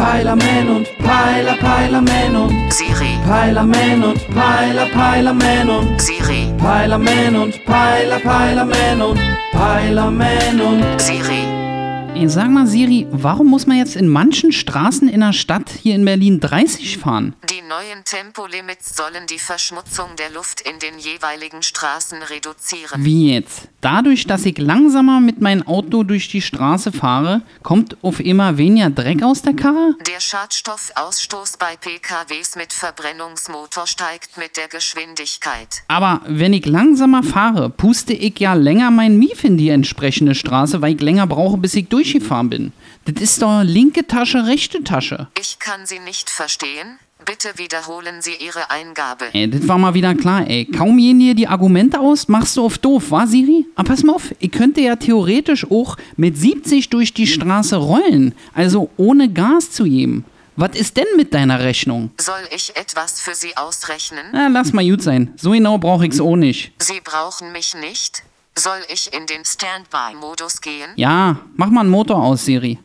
Peilerman und Peiler, Peilerman und Siri, Peilerman und Peiler, Peilerman und Siri, Peilerman und Peiler, Peilerman und Peilerman und Siri. Sag mal, Siri, warum muss man jetzt in manchen Straßen in der Stadt hier in Berlin 30 fahren? Neuen Tempolimits sollen die Verschmutzung der Luft in den jeweiligen Straßen reduzieren. Wie jetzt? Dadurch, dass ich langsamer mit meinem Auto durch die Straße fahre, kommt auf immer weniger Dreck aus der Karre? Der Schadstoffausstoß bei PKWs mit Verbrennungsmotor steigt mit der Geschwindigkeit. Aber wenn ich langsamer fahre, puste ich ja länger mein Mief in die entsprechende Straße, weil ich länger brauche, bis ich durchgefahren bin. Das ist doch linke Tasche, rechte Tasche. Ich kann Sie nicht verstehen. Bitte wiederholen Sie Ihre Eingabe. Ey, das war mal wieder klar, ey. Kaum gehen dir die Argumente aus, machst du auf doof, wa, Siri? Aber pass mal auf, ich könnte ja theoretisch auch mit 70 durch die Straße rollen, also ohne Gas zu geben. Was ist denn mit deiner Rechnung? Soll ich etwas für Sie ausrechnen? Na, lass mal gut sein. So genau brauch ich's auch nicht. Sie brauchen mich nicht? Soll ich in den Standby-Modus gehen? Ja, mach mal einen Motor aus, Siri.